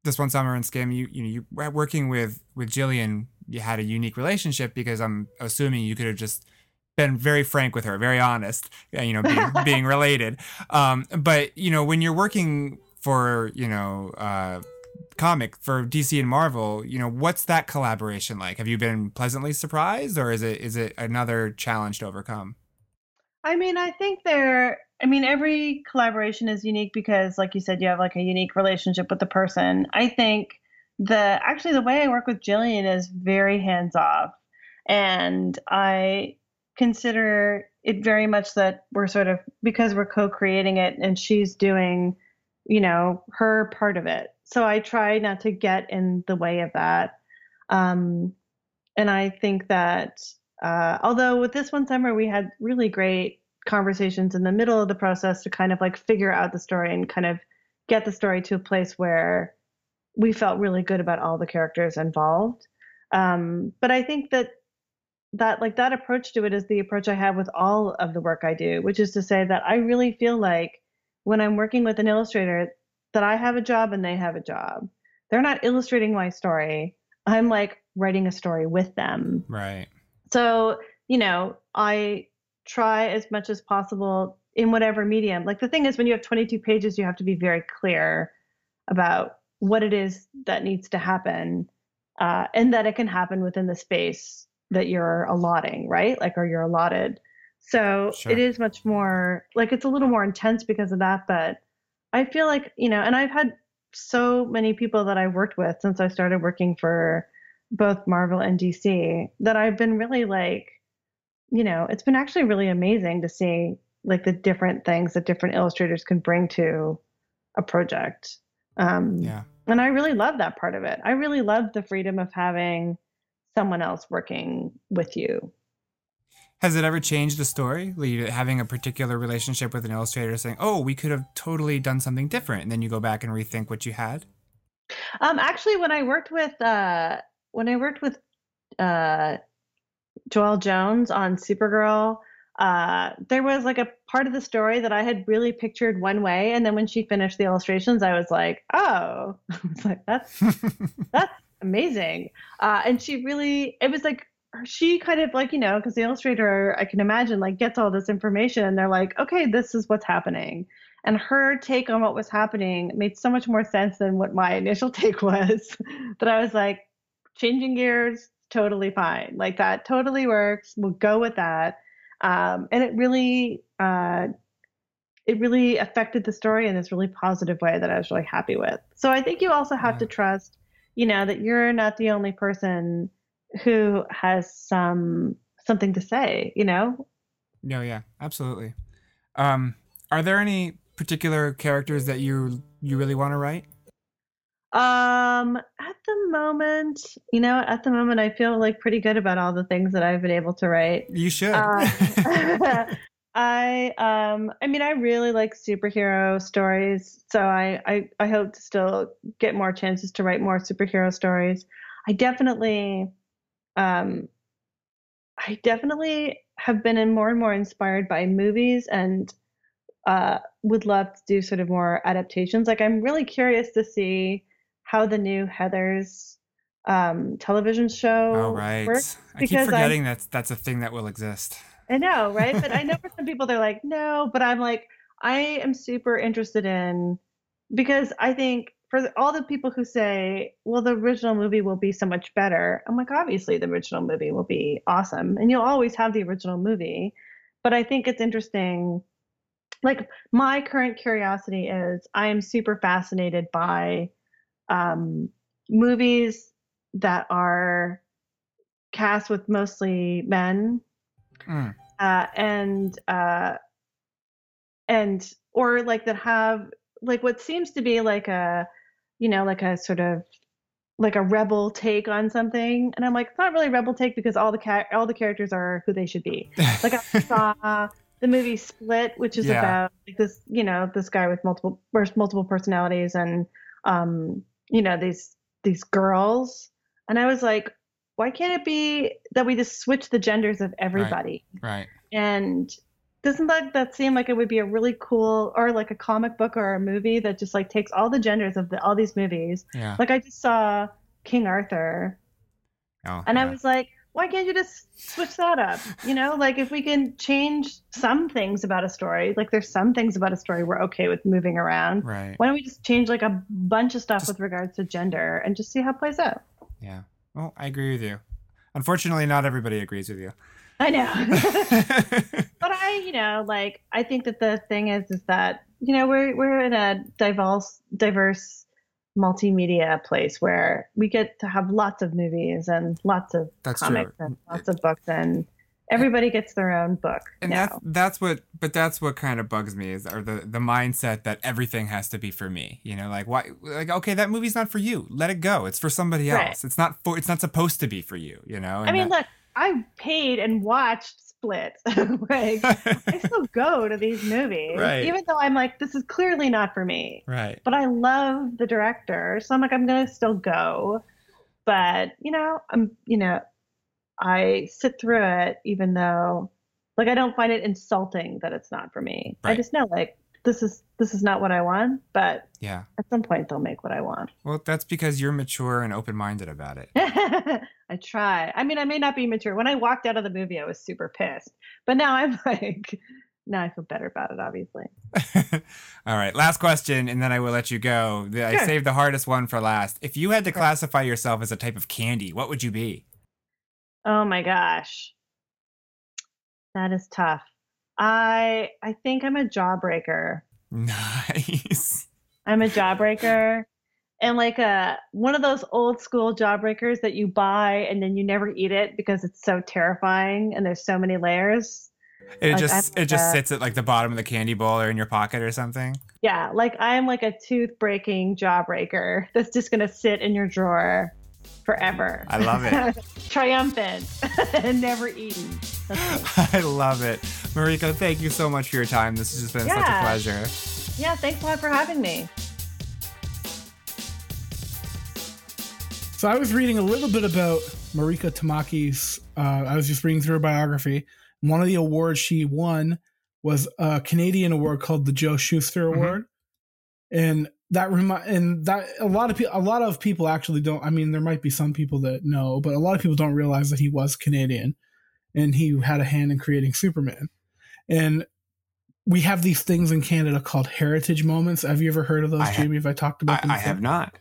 this one summer in Skim, you you know, you were working with with Jillian, you had a unique relationship because I'm assuming you could have just been very frank with her, very honest, you know, being, being related. Um, but you know, when you're working for you know uh, comic for DC and Marvel, you know, what's that collaboration like? Have you been pleasantly surprised, or is it is it another challenge to overcome? I mean, I think there, I mean, every collaboration is unique because, like you said, you have like a unique relationship with the person. I think the actually the way I work with Jillian is very hands off. And I consider it very much that we're sort of, because we're co creating it and she's doing, you know, her part of it. So I try not to get in the way of that. Um, and I think that uh, although with this one summer we had really great conversations in the middle of the process to kind of like figure out the story and kind of get the story to a place where we felt really good about all the characters involved. Um, but I think that that like that approach to it is the approach I have with all of the work I do, which is to say that I really feel like when I'm working with an illustrator that I have a job and they have a job. They're not illustrating my story. I'm like writing a story with them. Right. So, you know, I try as much as possible in whatever medium. Like the thing is, when you have 22 pages, you have to be very clear about what it is that needs to happen uh, and that it can happen within the space that you're allotting, right? Like, or you're allotted. So Sure. it is much more like it's a little more intense because of that. But I feel like, you know, and I've had so many people that I've worked with since I started working for both Marvel and DC that I've been really like, you know, it's been actually really amazing to see like the different things that different illustrators can bring to a project. Um, Yeah. and I really love that part of it. I really love the freedom of having someone else working with you. Has it ever changed the story? Like having a particular relationship with an illustrator saying, "Oh, we could have totally done something different," and then you go back and rethink what you had. Um, actually, when I worked with uh, when I worked with uh, Joelle Jones on Supergirl, uh, there was like a part of the story that I had really pictured one way, and then when she finished the illustrations, I was like, "Oh, I was like that's that's amazing." Uh, and she really, it was like she kind of like you know because the illustrator I can imagine like gets all this information, and they're like, "Okay, this is what's happening." And her take on what was happening made so much more sense than what my initial take was. that I was like, changing gears, totally fine. Like that totally works. We'll go with that. Um, and it really, uh, it really affected the story in this really positive way that I was really happy with. So I think you also have Yeah. to trust, you know, that you're not the only person who has some something to say. You know, No, yeah, absolutely. Um, are there any particular characters that you you really want to write? Um, at the moment, you know, at the moment, I feel like pretty good about all the things that I've been able to write. You should. Uh, I um, I mean, I really like superhero stories, so I, I I hope to still get more chances to write more superhero stories. I definitely, um, I definitely have been in more and more inspired by movies and uh, would love to do sort of more adaptations. Like I'm really curious to see how the new Heathers um, television show oh right. works. I keep forgetting that's that's a thing that will exist. I know, right? But I know for some people they're like, no, but I'm like, I am super interested in because I think for the- all the people who say, well, the original movie will be so much better, I'm like, obviously the original movie will be awesome. And you'll always have the original movie. But I think it's interesting. Like, my current curiosity is I am super fascinated by um, movies that are cast with mostly men Mm. uh, and uh, and or like that have like what seems to be like a you know like a sort of like a rebel take on something and i'm like it's not really a rebel take because all the ca- all the characters are who they should be like i saw the movie split which is Yeah. about like this you know this guy with multiple multiple personalities and um you know these these girls and i was like why can't it be that we just switch the genders of everybody right. and doesn't that that seem like it would be a really cool or like a comic book or a movie that just like takes all the genders of the, all these movies Yeah. like i just saw king arthur oh, and i was like why can't you just switch that up you know like if we can change some things about a story like there's some things about a story we're okay with moving around right. why don't we just change like a bunch of stuff Just- with regards to gender and just see how it plays out Yeah. Well, I agree with you. Unfortunately, not everybody agrees with you. i know I, you know, like I think that the thing is, is that you know we're we're in a diverse, diverse multimedia place where we get to have lots of movies and lots of That's comics true. and mm, lots of books, and everybody gets their own book and now. that's that's what but that's what kind of bugs me is or the the mindset that everything has to be for me you know like why like okay that movie's not for you let it go it's for somebody Right. else it's not for it's not supposed to be for you you know I mean, look, I paid and watched Split. like I still go to these movies, Right. even though I'm like, this is clearly not for me. right but I love the director, so I'm like, I'm gonna still go. But you know, I'm you know, I sit through it even though like I don't find it insulting that it's not for me. Right. I just know like this is this is not what I want, but yeah at some point they'll make what I want. well that's because you're mature and open-minded about it I try. I mean, I may not be mature. When I walked out of the movie, I was super pissed. But now I'm like, now I feel better about it, obviously. all right last question and then i will let you go The- i saved the hardest one for last if you had to classify yourself as a type of candy what would you be Oh my gosh. That is tough. I I think I'm a jawbreaker. nice I'm a jawbreaker. And like a one of those old school jawbreakers that you buy and then you never eat it because it's so terrifying and there's so many layers. it Like, just it just a- sits at like the bottom of the candy bowl or in your pocket or something Yeah, like I'm like a tooth breaking jawbreaker that's just gonna sit in your drawer forever. I love it. Triumphant and never eaten. I love it. Mariko, thank you so much for your time. This has just been such a pleasure. Yeah, thanks a lot for having me. So I was reading a little bit about Mariko Tamaki's. Uh, I was just reading through her biography. One of the awards she won was a Canadian award called the Joe Shuster Mhm. Award, and that remi- and that a lot of people, a lot of people actually don't. I mean, there might be some people that know, but a lot of people don't realize that he was Canadian, and he had a hand in creating Superman. And we have these things in Canada called heritage moments. Have you ever heard of those, I Jamie? Have I talked about them? I have not.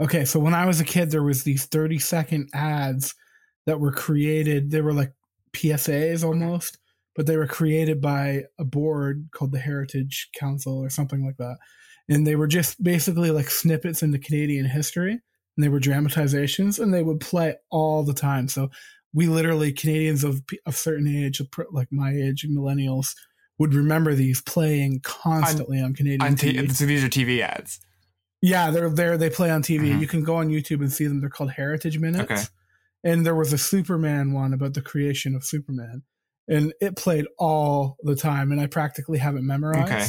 Okay, so when I was a kid, there was these 30 second ads that were created. They were like PSAs almost, but they were created by a board called the Heritage Council or something like that. And they were just basically like snippets into Canadian history. And they were dramatizations and they would play all the time. So we literally, Canadians of a certain age, like my age, millennials, would remember these playing constantly on, Canadian On TV. so these are TV ads. Yeah, they're there. They play on TV. Mhm. You can go on YouTube and see them. They're called Heritage Minutes. Okay. And there was a Superman one about the creation of Superman, and it played all the time. And I practically have it memorized. Okay.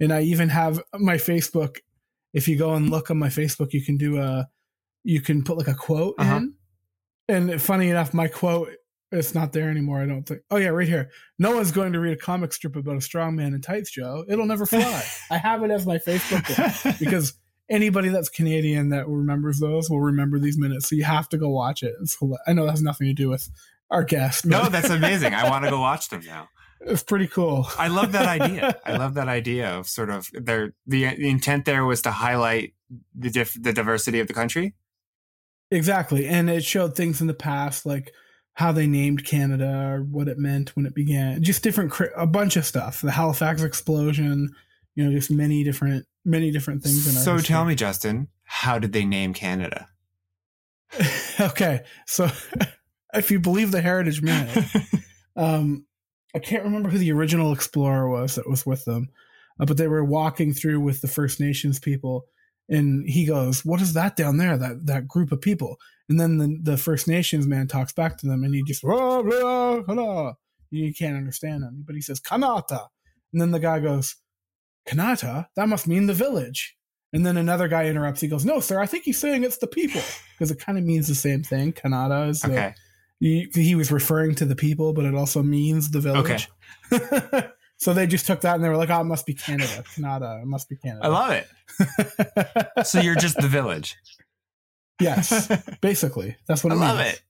And I even have my Facebook. If you go and look on my Facebook, you can do a, you can put like a quote Uh-huh. in. And funny enough, my quote it's not there anymore. I don't think. Oh yeah, right here. No one's going to read a comic strip about a strong man in tights, Joe. It'll never fly. I have it as my Facebook because anybody that's Canadian that remembers those will remember these minutes. So you have to go watch it. I know that has nothing to do with our guest. no, that's amazing. I want to go watch them now. It's pretty cool. I love that idea. I love that idea of sort of their the, the intent there was to highlight the diff, the diversity of the country. Exactly. And it showed things in the past, like how they named Canada or what it meant when it began. Just different, a bunch of stuff. The Halifax explosion, you know, just many different, many different things in our So tell me, Justin, how did they name Canada? okay. So if you believe the Heritage Minute, um, I can't remember who the original explorer was that was with them, uh, but they were walking through with the First Nations people, and he goes, "What is that down there? That that group of people?" And then the the First Nations man talks back to them, and he just blah, blah, blah. you can't understand him, but he says Kanata, and then the guy goes, Kanata? That must mean the village. And then another guy interrupts. He goes, "No, sir. I think he's saying it's the people because it kind of means the same thing. Kanata is the, He, was referring to the people, but it also means the village. Okay. so they just took that and they were like, "Oh, it must be Canada, Canada. It must be Canada." I love it. So you're just the village. yes, basically, that's what I it love means. it.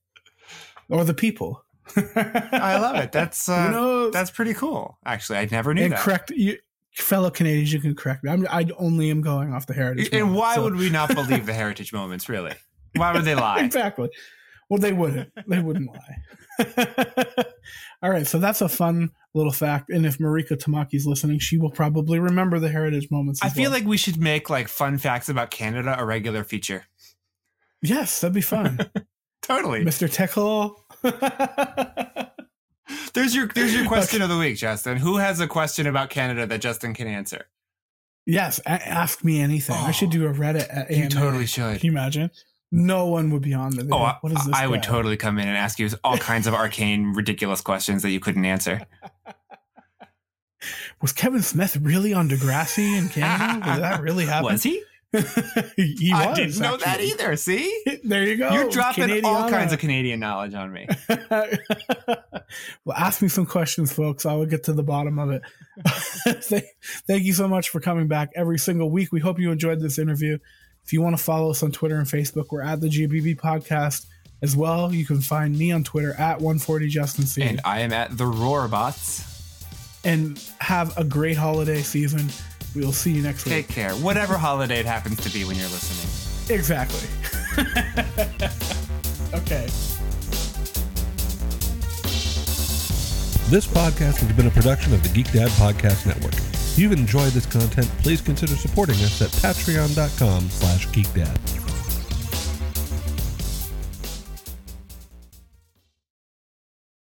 Or the people. I love it. That's uh, that's pretty cool. Actually, I never knew and that. correct you, fellow Canadians. You can correct me. I'm, I only am going off the heritage. And why so- would we not believe the heritage moments? Really? Why would they lie? exactly. Well, they wouldn't. They wouldn't lie. All right, so that's a fun little fact. And if Mariko Tamaki's listening, she will probably remember the heritage moments. I feel well. like we should make like fun facts about Canada a regular feature. yes, that'd be fun, Totally. Mr. Tickle. There's your there's your question of the week, Justin. Who has a question about Canada that Justin can answer? yes, a- ask me anything. I should oh, do a Reddit. At You totally should. Can you imagine? No one would be on oh, there. They'd Oh, like, what is this? I would totally come in and ask you all kinds of arcane, ridiculous questions that you couldn't answer. Was Kevin Smith really on Degrassi in Canada? Did that really happen? Was he? he was. I didn't know that either. See, There you go. you're dropping all kinds of Canadian knowledge on me. well, ask me some questions, folks. I will get to the bottom of it. thank, thank you so much for coming back every single week. We hope you enjoyed this interview. If you want to follow us on Twitter and Facebook, we're at the GBB Podcast as well. You can find me on Twitter at 140 Justin C. And I am at the Roarbots. and have a great holiday season. We will see you next week. Take care. Whatever holiday it happens to be when you're listening. Exactly. okay. This podcast has been a production of the Geek Dad Podcast Network. If you've enjoyed this content, please consider supporting us at patreon.com slash geekdad.